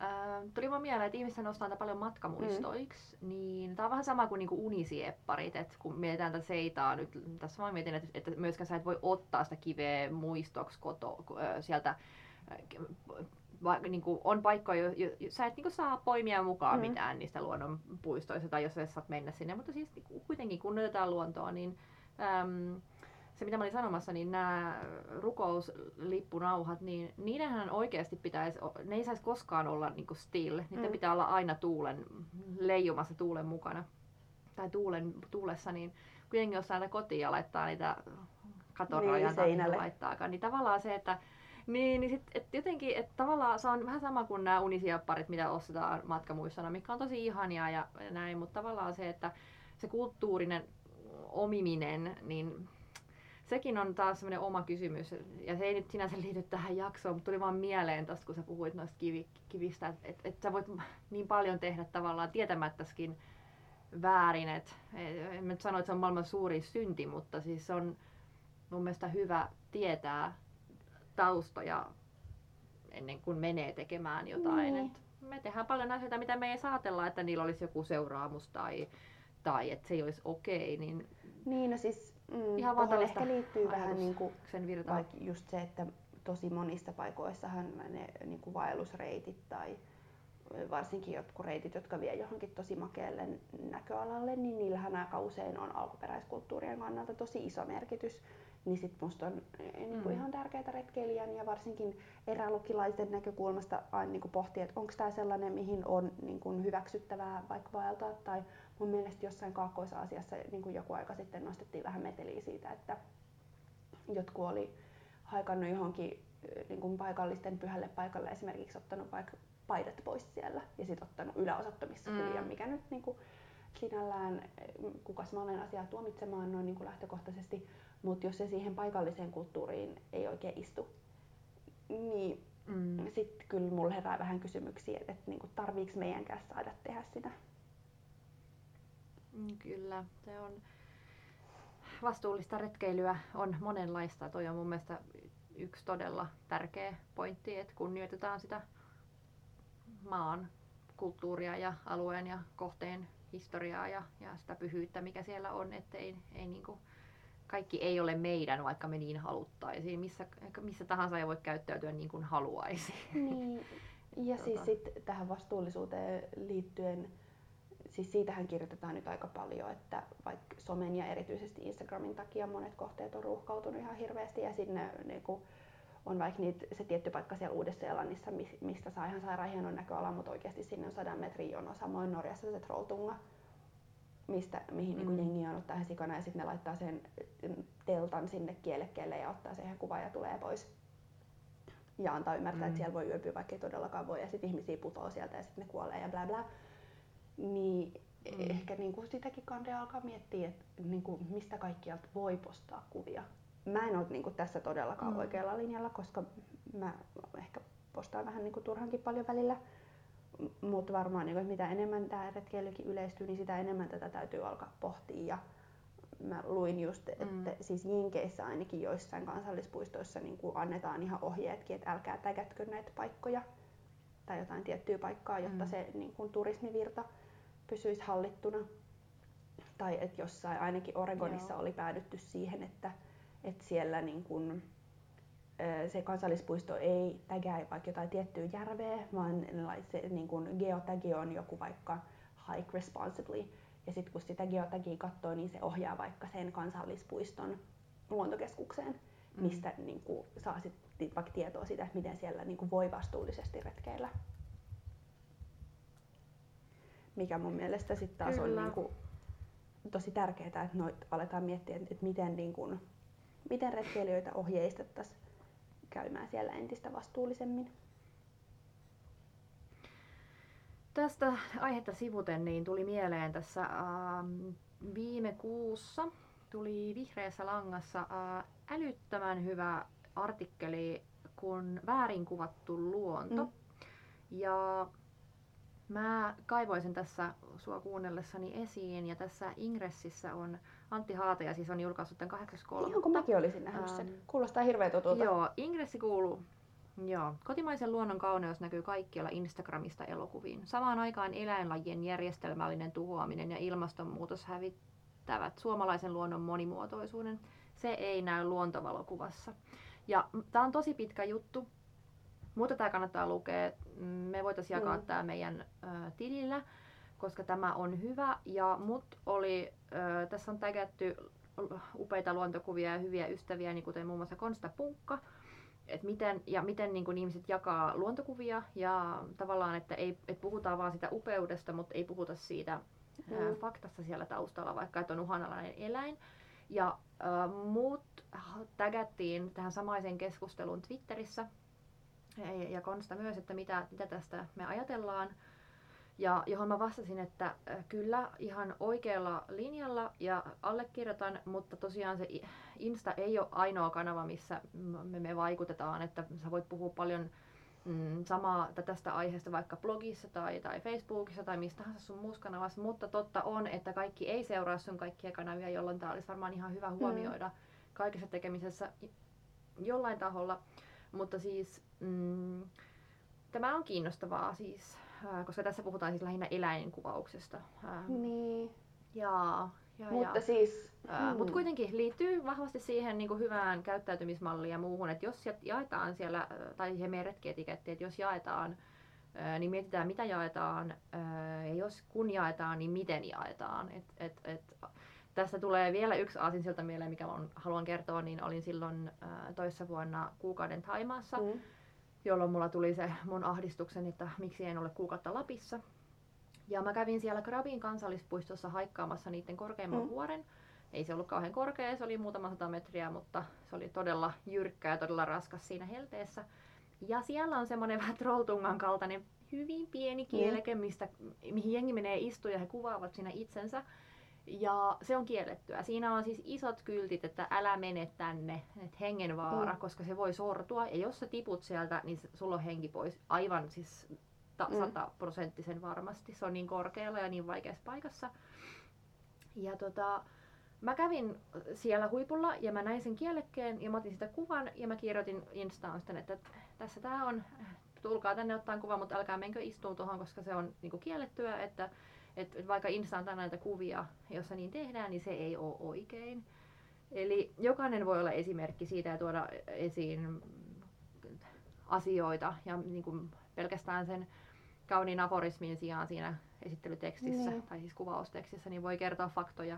Äh, tuli vaan mieleen, että ihmiset nostaa tätä paljon matkamuistoiksi, mm. niin tämä on vähän sama kuin niinku unisiepparit, että kun mietitään tätä seitaa nyt, tässä mä mietin, että, että myöskään sä et voi ottaa sitä kiveä muistoksi koto, sieltä va, niin kuin on paikkoja, jo, jo, sä et niin kuin saa poimia mukaan mm. mitään niistä luonnonpuistoista tai jos sä saat mennä sinne, mutta siis niin kuitenkin kunnioitetaan luontoa, niin äm, se mitä mä olin sanomassa, niin nämä rukouslippunauhat, niin niidenhän oikeasti pitäisi, ne ei saisi koskaan olla niin kuin still. Niiden mm. pitää olla aina tuulen, leijumassa tuulen mukana. Tai tuulen, tuulessa, niin kuitenkin jos näitä kotiin ja laittaa niitä katorajan niin, laittaakaan, niin tavallaan se, että niin, niin sit, et jotenkin, että tavallaan se on vähän sama kuin nämä unisiapparit, mitä ostetaan matkamuissana, mikä on tosi ihania ja näin, mutta tavallaan se, että se kulttuurinen omiminen, niin sekin on taas semmoinen oma kysymys, ja se ei nyt sinänsä liity tähän jaksoon, mutta tuli vaan mieleen tosta, kun sä puhuit noista kivi, kivistä, että et, et sä voit niin paljon tehdä tavallaan tietämättäskin väärin, että en nyt sano, että se on maailman suuri synti, mutta siis on mun mielestä hyvä tietää taustoja ennen kuin menee tekemään jotain. Niin. Et me tehdään paljon asioita, mitä me ei saatella, että niillä olisi joku seuraamus tai, tai että se ei olisi okei, okay, niin niin, no siis mm, Ihan vaan ehkä liittyy vähän niin kuin, vaikka just se, että tosi monissa paikoissahan ne niin kuin vaellusreitit tai varsinkin jotkut reitit, jotka vie johonkin tosi makealle näköalalle, niin niillähän aika usein on alkuperäiskulttuurien kannalta tosi iso merkitys. Niin sit musta on niin kuin mm. ihan tärkeää retkeilijän ja varsinkin erälukilaisen näkökulmasta aina niin kuin pohtia, että onko tämä sellainen, mihin on niin kuin hyväksyttävää vaikka vaeltaa tai mun mielestä jossain Kaakkois-Aasiassa niin kuin joku aika sitten nostettiin vähän meteliä siitä, että jotkut oli haikannut johonkin niin kuin paikallisten pyhälle paikalle esimerkiksi ottanut vaikka paidat pois siellä ja sitten ottanut yläosattomissa mm. kuvia, mikä nyt niin kuin, sinällään, kukas mä olen asiaa tuomitsemaan noin niin kuin lähtökohtaisesti, mutta jos se siihen paikalliseen kulttuuriin ei oikein istu, niin mm. sitten kyllä mulla herää vähän kysymyksiä, että, että niin kuin tarviiko meidänkään saada tehdä sitä. Mm, kyllä, se on vastuullista retkeilyä on monenlaista. Toi on mun mielestä yksi todella tärkeä pointti, että kunnioitetaan sitä maan kulttuuria ja alueen ja kohteen historiaa ja, ja sitä pyhyyttä, mikä siellä on, että ei, ei niinku, kaikki ei ole meidän, vaikka me niin haluttaisiin. Missä, missä tahansa ei voi käyttäytyä niin kuin haluaisi. Niin. Ja tota. siis sit tähän vastuullisuuteen liittyen siis siitähän kirjoitetaan nyt aika paljon, että vaikka somen ja erityisesti Instagramin takia monet kohteet on ruuhkautunut ihan hirveästi ja sinne niin kuin, on vaikka niitä, se tietty paikka siellä Uudessa-Seelannissa, mistä saa ihan sairaan hienon näköala, mutta oikeasti sinne on sadan metrin jono. Samoin Norjassa se Trolltunga, mistä, mihin niinku mm. niin jengi on ottaa ihan sikana ja sitten ne laittaa sen teltan sinne kielekkeelle ja ottaa sen kuva ja tulee pois. Ja antaa ymmärtää, mm. että siellä voi yöpyä, vaikka ei todellakaan voi. Ja sitten ihmisiä putoaa sieltä ja sitten ne kuolee ja bla bla niin mm. ehkä niin kuin sitäkin kandea alkaa miettiä, että niin kuin mistä kaikkialta voi postaa kuvia. Mä en ole niin kuin tässä todellakaan mm. oikealla linjalla, koska mä ehkä postaan vähän niin kuin turhankin paljon välillä. Mutta varmaan niin kuin, mitä enemmän tämä retkeilykin yleistyy, niin sitä enemmän tätä täytyy alkaa pohtia. Ja mä luin just, että mm. siis Jinkeissä ainakin joissain kansallispuistoissa niin kuin annetaan ihan ohjeetkin, että älkää täkätkö näitä paikkoja tai jotain tiettyä paikkaa, jotta mm. se niin kuin, turismivirta pysyisi hallittuna. Tai että jossain, ainakin Oregonissa Joo. oli päädytty siihen, että, että siellä niin kun, se kansallispuisto ei tägää vaikka jotain tiettyä järveä, vaan se niin kun geotagi on joku vaikka hike responsibly. Ja sitten kun sitä geotagia katsoo, niin se ohjaa vaikka sen kansallispuiston luontokeskukseen, mm. mistä niin kun, saa sit, vaikka tietoa siitä, että miten siellä niin kun, voi vastuullisesti retkeillä. Mikä mun mielestä sitten taas Kyllä. on niin kuin, tosi tärkeää, että noit aletaan miettiä, että miten, niin kuin, miten retkeilijöitä ohjeistettaisiin käymään siellä entistä vastuullisemmin. Tästä aihetta sivuten niin tuli mieleen tässä ähm, viime kuussa tuli Vihreässä langassa äh, älyttömän hyvä artikkeli kun väärin kuvattu luonto. Mm. Ja mä kaivoin sen tässä sua kuunnellessani esiin ja tässä Ingressissä on Antti Haataja siis on julkaissut tämän 8.3. Ihan kuin mäkin olisin nähnyt sen. Ähm, Kuulostaa hirveän tutulta. Joo, Ingressi kuuluu. Joo. Kotimaisen luonnon kauneus näkyy kaikkialla Instagramista elokuviin. Samaan aikaan eläinlajien järjestelmällinen tuhoaminen ja ilmastonmuutos hävittävät suomalaisen luonnon monimuotoisuuden. Se ei näy luontovalokuvassa. Ja tämä on tosi pitkä juttu, mutta tämä kannattaa lukea. Me voitaisiin jakaa Mm. tämä meidän ö, tilillä, koska tämä on hyvä. Ja mut oli, ö, tässä on tägätty upeita luontokuvia ja hyviä ystäviä, niin kuten muun muassa Konsta Punkka. Et miten, ja miten niin kun ihmiset jakaa luontokuvia ja tavallaan, että ei, et puhutaan vaan sitä upeudesta, mutta ei puhuta siitä mm. ää, Mm. faktassa siellä taustalla, vaikka että on uhanalainen eläin. Ja äh, muut tägättiin tähän samaiseen keskusteluun Twitterissä ja, ja Konsta myös, että mitä, mitä tästä me ajatellaan. Ja johon mä vastasin, että äh, kyllä ihan oikealla linjalla ja allekirjoitan, mutta tosiaan se Insta ei ole ainoa kanava, missä me, me vaikutetaan, että sä voit puhua paljon mm, samaa tästä aiheesta vaikka blogissa tai, tai Facebookissa tai mistä tahansa sun muussa kanavassa, mutta totta on, että kaikki ei seuraa sun kaikkia kanavia, jolloin tämä olisi varmaan ihan hyvä huomioida kaikessa tekemisessä jollain taholla. Mutta siis mm, tämä on kiinnostavaa siis, ää, koska tässä puhutaan siis lähinnä eläinkuvauksesta. Ää, Niin. ja, ja, Mutta ja. siis... Ää, mm. Mutta kuitenkin liittyy vahvasti siihen niin kuin hyvään käyttäytymismalliin ja muuhun, että jos ja- jaetaan siellä, ää, tai siihen meidän retkietikettiin, että jos jaetaan, ää, niin mietitään mitä jaetaan, ää, ja jos kun jaetaan, niin miten jaetaan. Et, et, et, tästä tulee vielä yksi aasinsilta mieleen, mikä on, haluan kertoa, niin olin silloin ää, toissa vuonna kuukauden Taimaassa, Mm. jolloin mulla tuli se mun ahdistuksen, että miksi en ole kuukautta Lapissa. Ja mä kävin siellä Krabin kansallispuistossa haikkaamassa niiden korkeimman Mm. mm. vuoren. Ei se ollut kauhean korkea, se oli muutama sata metriä, mutta se oli todella jyrkkä ja todella raskas siinä helteessä. Ja siellä on semmoinen vähän trolltungan kaltainen hyvin pieni kieleke, mistä, mihin jengi menee istua ja he kuvaavat siinä itsensä. Ja se on kiellettyä. Siinä on siis isot kyltit, että älä mene tänne, että hengenvaara, Mm. mm. koska se voi sortua. Ja jos sä tiput sieltä, niin sulla on henki pois aivan siis ta- Mm. sataprosenttisen varmasti. Se on niin korkealla ja niin vaikeassa paikassa. Ja tota, mä kävin siellä huipulla ja mä näin sen kielekkeen ja mä otin sitä kuvan ja mä kirjoitin Instaan sitten, että tässä tää on, tulkaa tänne ottaa kuva, mutta älkää menkö istuun tuohon, koska se on niinku kiellettyä, että et, et vaikka Insta on näitä kuvia, jossa niin tehdään, niin se ei ole oikein. Eli jokainen voi olla esimerkki siitä ja tuoda esiin asioita ja niin kuin pelkästään sen kauniin aforismin sijaan siinä esittelytekstissä Niin. tai siis kuvaustekstissä, niin voi kertoa faktoja.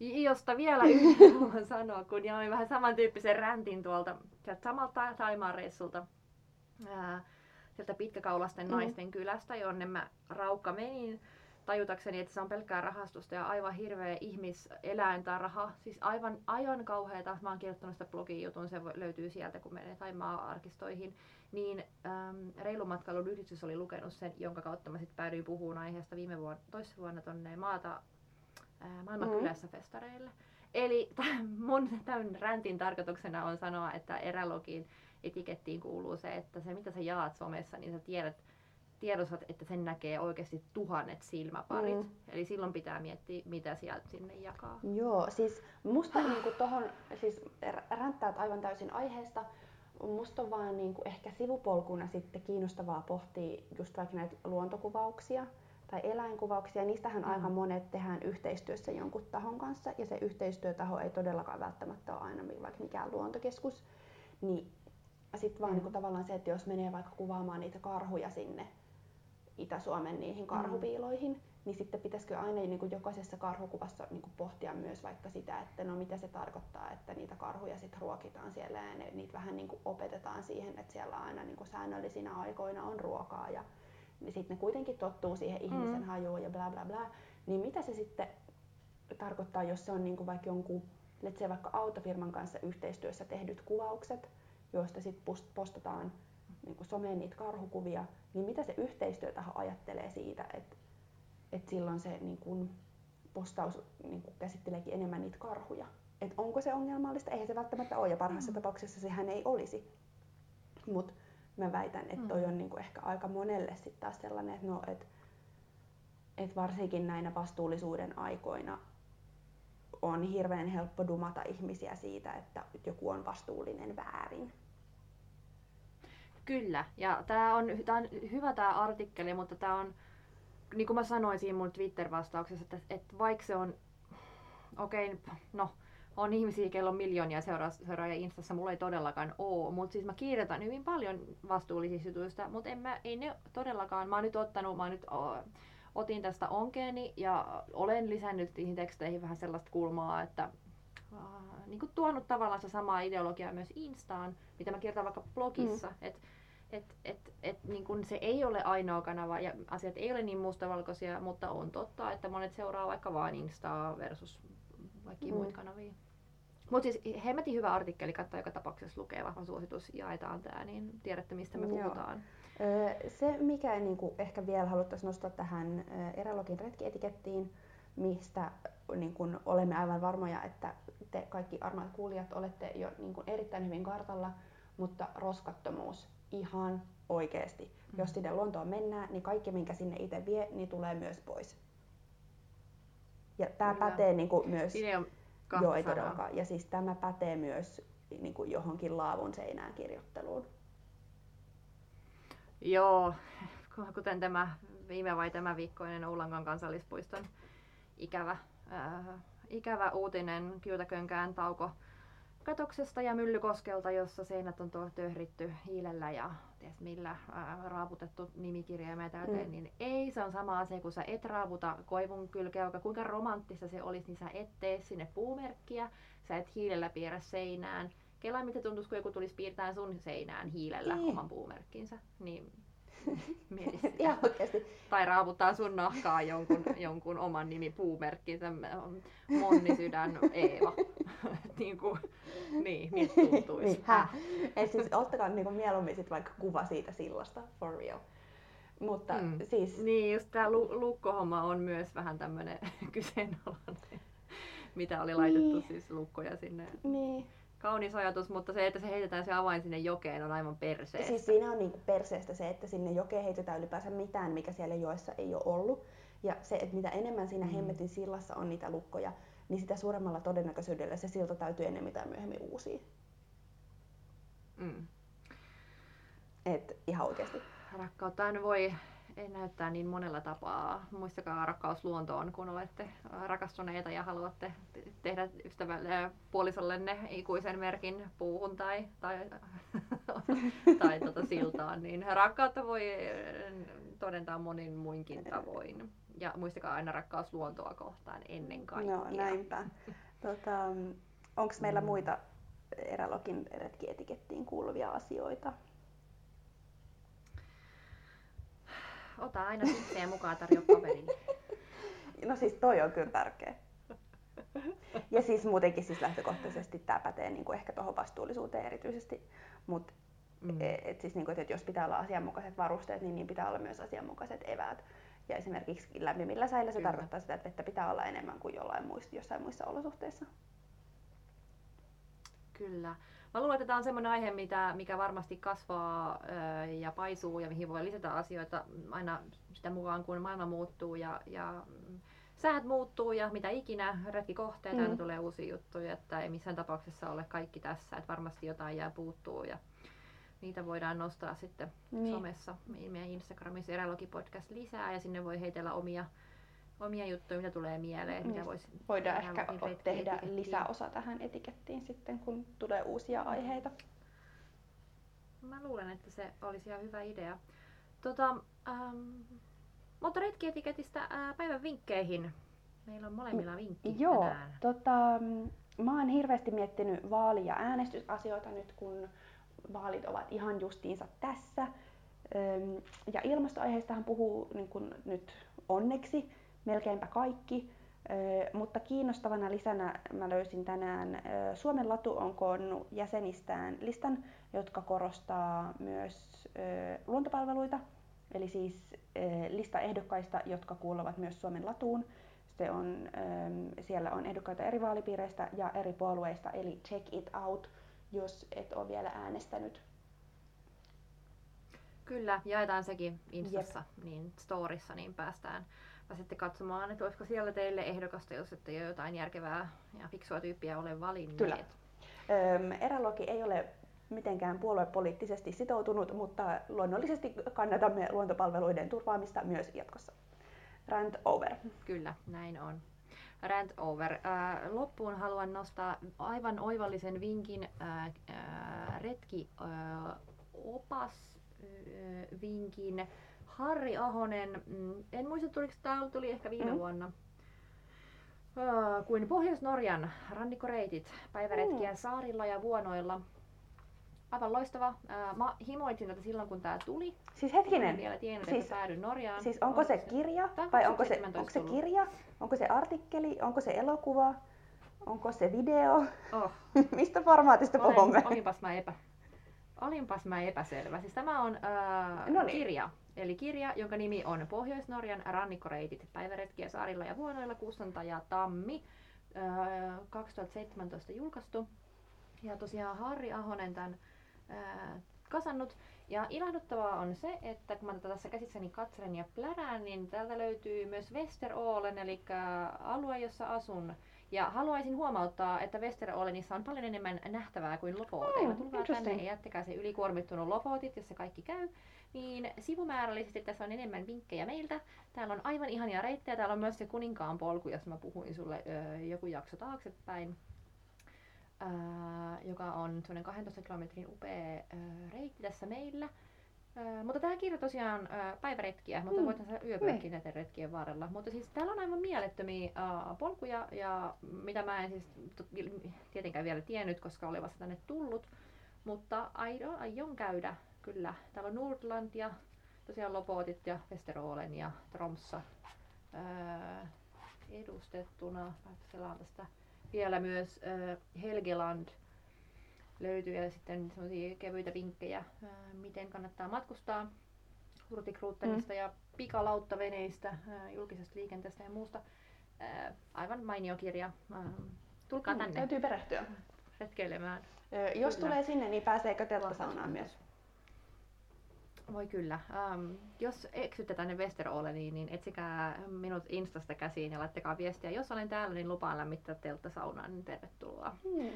Josta vielä yhden haluan sanoa, kun jaoin vähän samantyyppisen räntin tuolta sieltä samalta Taimaan reissulta. Ää, sieltä pitkäkaulasten Mm. naisten kylästä, jonne mä raukka menin tajutakseni, että se on pelkkää rahastusta ja aivan hirveä ihmiseläintarha. Siis aivan, aivan kauheata. Mä oon kirjoittanut sitä blogin jutun, se löytyy sieltä, kun menee Taimaa-arkistoihin. Niin äm, Reilumatkailun yhdistys oli lukenut sen, jonka kautta mä sitten päädyin puhumaan aiheesta viime vuonna, toissa vuonna tonne maata ää, maailman Mm. festareille. Eli mun tämän räntin tarkoituksena on sanoa, että erälogin etikettiin kuuluu se, että se mitä sä jaat somessa, niin sä tiedät, tiedostat, että sen näkee oikeasti tuhannet silmäparit. Mm. Eli silloin pitää miettiä, mitä sieltä sinne jakaa. Joo, siis musta niinku tohon, siis ränttäät aivan täysin aiheesta. Musta on vaan niinku ehkä sivupolkuna sitten kiinnostavaa pohtia just vaikka näitä luontokuvauksia tai eläinkuvauksia. Niistähän Mm. aika monet tehdään yhteistyössä jonkun tahon kanssa ja se yhteistyötaho ei todellakaan välttämättä ole aina vaikka mikään luontokeskus. Niin sitten vaan Mm. niinku tavallaan se, että jos menee vaikka kuvaamaan niitä karhuja sinne Itä-Suomen niihin karhupiiloihin, niin sitten pitäisikö aina niin kuin jokaisessa karhukuvassa niin kuin pohtia myös vaikka sitä, että no mitä se tarkoittaa, että niitä karhuja sitten ruokitaan siellä ja ne, niitä vähän niin kuin opetetaan siihen, että siellä aina niin kuin säännöllisinä aikoina on ruokaa ja niin sitten ne kuitenkin tottuu siihen ihmisen mm. hajuun ja bla bla bla. Niin mitä se sitten tarkoittaa, jos se on niin kuin vaikka jonkun, let's say vaikka autofirman kanssa yhteistyössä tehdyt kuvaukset, joista sitten postataan niin kuin someen niitä karhukuvia, niin mitä se yhteistyötaho ajattelee siitä, että, että silloin se niin kuin, postaus niin kuin, käsitteleekin enemmän niitä karhuja. Et onko se ongelmallista? Eihän se välttämättä ole, ja parhaassa mm. tapauksessa sehän ei olisi. Mutta mä väitän, että toi mm. on niin kuin, ehkä aika monelle sitten taas sellainen, että no, et, et varsinkin näinä vastuullisuuden aikoina on hirveän helppo dumata ihmisiä siitä, että joku on vastuullinen väärin. Kyllä, ja tämä on, tää on hyvä tämä artikkeli, mutta tämä on, niin kuin mä sanoin siinä mun Twitter-vastauksessa, että, että vaikka se on, okei, okay, no, on ihmisiä, kello on miljoonia seuraajia Instassa, mulla ei todellakaan oo, mutta siis mä kirjoitan hyvin paljon vastuullisista jutuista, mutta en mä, ei ne todellakaan, mä oon nyt ottanut, mä oon nyt, oh, otin tästä onkeeni ja olen lisännyt niihin teksteihin vähän sellaista kulmaa, että uh, niin kuin tuonut tavallaan se samaa ideologiaa myös Instaan, mitä mä kirjoitan vaikka blogissa, mm. että et, et, et, niin kun se ei ole ainoa kanava ja asiat ei ole niin mustavalkoisia, mutta on totta, että monet seuraa vaikka vain Instaa versus vaikka mm. muita kanavia. Mutta siis hemmetin hyvä artikkeli, katsoa joka tapauksessa lukee, vahva suositus, jaetaan tämä, niin tiedätte mistä me puhutaan. Joo. Se, mikä niin kuin ehkä vielä haluttaisiin nostaa tähän Erälogin retkietikettiin, mistä niin kuin olemme aivan varmoja, että te kaikki armaat kuulijat olette jo niin kuin erittäin hyvin kartalla, mutta roskattomuus ihan oikeasti. Mm. Jos sinne luontoon mennään, niin kaikki minkä sinne itse vie, niin tulee myös pois. Ja tämä pätee niin kuin myös... Siinä on Joo, ei todellakaan. Ja siis tämä pätee myös niin kuin johonkin laavun seinään kirjoitteluun. Joo, kuten tämä viime vai tämä viikkoinen Oulangan kansallispuiston ikävä, äh, ikävä uutinen Kyltäkönkään tauko katoksesta ja Myllykoskelta, jossa seinät on tuo töhritty hiilellä ja ties millä ää, raaputettu nimikirjaimet täyteen, mm. niin ei, se on sama asia, kun sä et raaputa koivun kylkeä, vaikka kuinka romanttista se olisi, niin sä et tee sinne puumerkkiä, sä et hiilellä piirrä seinään. Kela, mitä tuntuisi, kun joku tulisi piirtää sun seinään hiilellä niin. oman puumerkkinsä. Niin Ihan oikeasti. Tai raavuttaa sun nahkaa jonkun, jonkun oman nimi puumerkkinsä, Monni Sydän Eeva. niin kuin, niin, miltä tuntuisi. niin, siis ottakaa niinku mieluummin sit vaikka kuva siitä sillasta, for real. Mutta mm. siis... Niin, just tää lu- lukkohomma on myös vähän tämmönen kyseenalainen. Mitä oli laitettu niin. siis lukkoja sinne. Niin kaunis ajatus, mutta se, että se heitetään se avain sinne jokeen on aivan perseestä. Siis siinä on niinku perseestä se, että sinne jokeen heitetään ylipäänsä mitään, mikä siellä joessa ei ole ollut. Ja se, että mitä enemmän siinä mm. hemmetin sillassa on niitä lukkoja, niin sitä suuremmalla todennäköisyydellä se silta täytyy ennen mitään myöhemmin uusia. Mm. Et ihan oikeasti. Rakkautta voi ei näyttää niin monella tapaa. Muistakaa rakkaus luontoon, kun olette rakastuneita ja haluatte tehdä ystävälle puolisollenne ikuisen merkin puuhun tai, tai, tai tota siltaan, niin rakkautta voi todentaa monin muinkin tavoin. Ja muistakaa aina rakkaus luontoa kohtaan ennen kaikkea. No näinpä. Tota, Onko meillä mm. muita Erälogin retkietikettiin kuuluvia asioita? Ota aina sikseen mukaan tarjoa kaverille. No siis toi on kyllä tärkeä. Ja siis muutenkin siis lähtökohtaisesti tämä pätee niin kuin ehkä tuohon vastuullisuuteen erityisesti. Mutta mm. E, et siis niin kuin, että jos pitää olla asianmukaiset varusteet, niin, niin pitää olla myös asianmukaiset eväät. Ja esimerkiksi lämpimillä säillä se Kyllä. tarkoittaa sitä, että vettä pitää olla enemmän kuin jollain muista, jossain muissa olosuhteissa. Kyllä. Mä luulen, että tämä on semmoinen aihe, mitä, mikä varmasti kasvaa ää, ja paisuu ja mihin voi lisätä asioita aina sitä mukaan, kun maailma muuttuu ja, ja säät muuttuu ja mitä ikinä, retkikohteet, mm. aina tulee uusia juttuja, että ei missään tapauksessa ole kaikki tässä, että varmasti jotain jää puuttuu ja niitä voidaan nostaa sitten niin. somessa, meidän Instagramissa Erälogipodcast lisää ja sinne voi heitellä omia omia juttuja, mitä tulee mieleen, niin. mitä voisi Voidaan ehkä tehdä etikettiin. lisäosa tähän etikettiin sitten, kun tulee uusia aiheita. Mä luulen, että se olisi ihan hyvä idea. Tota, ähm, mutta retkietiketistä äh, päivän vinkkeihin. Meillä on molemmilla vinkki Joo, tänään. tota, mä oon hirveästi miettinyt vaali- ja äänestysasioita nyt, kun vaalit ovat ihan justiinsa tässä. Ja ilmastoaiheistahan puhuu niin kuin nyt onneksi melkeinpä kaikki, mutta kiinnostavana lisänä mä löysin tänään, Suomen Latu on koonnut jäsenistään listan, jotka korostaa myös luontopalveluita, eli siis lista ehdokkaista, jotka kuuluvat myös Suomen Latuun. Se on, siellä on ehdokkaita eri vaalipiireistä ja eri puolueista, eli check it out, jos et ole vielä äänestänyt. Kyllä, jaetaan sekin Instassa, niin storissa, niin päästään pääsette katsomaan, että olisiko siellä teille ehdokasta, jos ette jo jotain järkevää ja fiksua tyyppiä ole valinneet. Kyllä. Öm, Erälogi ei ole mitenkään puoluepoliittisesti sitoutunut, mutta luonnollisesti kannatamme luontopalveluiden turvaamista myös jatkossa. Rant over. Kyllä, näin on. Rant over. Äh, loppuun haluan nostaa aivan oivallisen vinkin äh, äh, retki äh, opas äh, vinkin. Harri Ahonen, mm, en muista tuliko tämä tuli ehkä viime Mm. vuonna, Äh, kuin Pohjois-Norjan rannikkoreitit, päiväretkiä Mm. saarilla ja vuonoilla. Aivan loistava. Äh, Mä himoitsin tätä silloin, kun tämä tuli. Siis En hetkinen, vielä tiennyt, siis- että päädyin Norjaan. siis onko se kirja vai onko se, 2017 onko se kirja, onko se artikkeli, onko se elokuva, onko se video, Oh, mistä formaatista puhumme? olinpas, mä epä, olinpas mä epäselvä. Siis tämä on äh, kirja. Eli kirja, jonka nimi on Pohjois-Norjan rannikkoreitit, päiväretkiä saarilla ja vuonoilla, kustantaja Tammi, äh, 2017 julkaistu. Ja tosiaan Harri Ahonen tämän äh, kasannut. Ja ilahduttavaa on se, että kun mä tätä tässä käsissäni katselen ja plärään, niin täältä löytyy myös Westerålen, eli alue, jossa asun. Ja haluaisin huomauttaa, että Westerålenissa on paljon enemmän nähtävää kuin Lofoteilla. Hmm, Tulkaa tänne ja jättäkää se ylikuormittunut Lofotit, jos se kaikki käy. Niin sivumäärällisesti tässä on enemmän vinkkejä meiltä. Täällä on aivan ihania reittejä. Täällä on myös se kuninkaan polku, josta mä puhuin sulle ö, joku jakso taaksepäin. Ää, joka on semmoinen 12 kilometrin upea ö, reitti tässä meillä. Ää, mutta tämä kirja tosiaan ö, päiväretkiä, mutta Mm, voit yöpyäkin näiden retkien varrella. Mutta siis täällä on aivan mielettömiä ää, polkuja, ja mitä mä en siis tietenkään vielä tiennyt, koska olen vasta tänne tullut. Mutta aion, aion käydä kyllä. Täällä on Nordland ja tosiaan Lofotit ja Westerålen ja Tromssa ää, edustettuna. Selaan tästä vielä myös ää, Helgeland löytyy ja sitten semmoisia kevyitä vinkkejä, ää, miten kannattaa matkustaa Hurtigruttenista ja pikalauttaveneistä, ää, julkisesta liikenteestä ja muusta. Ää, aivan mainio kirja. Ää, Tulkaa Mm, tänne Täytyy perehtyä. retkeilemään. Ö, Jos Kyllä. tulee sinne, niin pääseekö telttasaunaan myös? Voi kyllä. Um, jos eksytte tänne Westeroleniin, niin etsikää minut Instasta käsiin ja laittakaa viestiä. Jos olen täällä, niin lupaan lämmittää teltta saunaan, niin tervetuloa Hmm.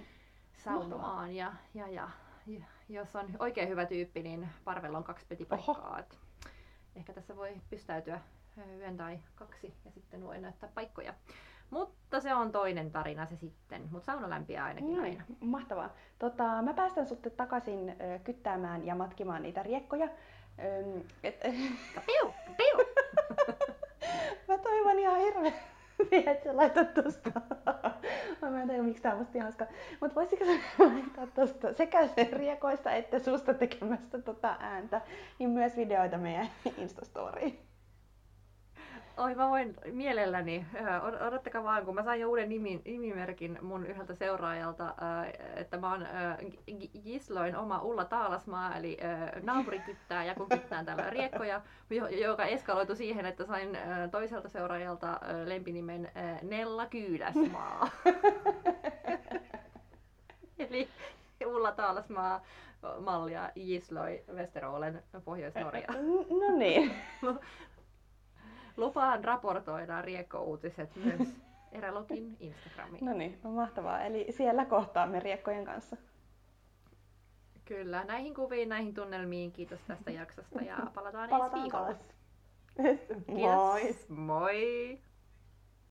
saunomaan. Ja, ja, ja, ja, jos on oikein hyvä tyyppi, niin parvella on kaksi petipaikkaa. Et ehkä tässä voi pystäytyä yön tai kaksi ja sitten voi näyttää paikkoja. Mutta se on toinen tarina se sitten. Mutta sauna lämpiää ainakin Noin, aina. mahtavaa. Tota, mä päästän sut takaisin kyttäämään ja matkimaan niitä riekkoja. Öm, et, Piu, piu. mä toivon ihan hirveästi, että sä laitat tosta. mä en tiedä, miksi tää on musta ihan hauska. Mut voisitko sä laittaa tosta sekä sen riekoista että susta tekemästä tota ääntä, niin myös videoita meidän Instastoriin. Oi, mä voin mielelläni. Odottakaa vaan, kun mä sain jo uuden nimi, nimimerkin mun yhdeltä seuraajalta, että mä oon Gisloin oma Ulla Taalasmaa, eli naapuri kyttää ja kun kyttään täällä riekkoja, jo- joka eskaloitu siihen, että sain toiselta seuraajalta lempinimen Nella Kyydäsmaa. eli Ulla Taalasmaa mallia Gisloi Westerålen Pohjois-Norja. No niin. Lupaan raportoida Riekko-uutiset myös Erälogin Instagramiin. No niin, no mahtavaa. Eli siellä kohtaamme riekkojen kanssa. Kyllä, näihin kuviin, näihin tunnelmiin. Kiitos tästä jaksosta ja palataan, Palataan ensi viikolla. taas. Moi! Kiitos. Moi!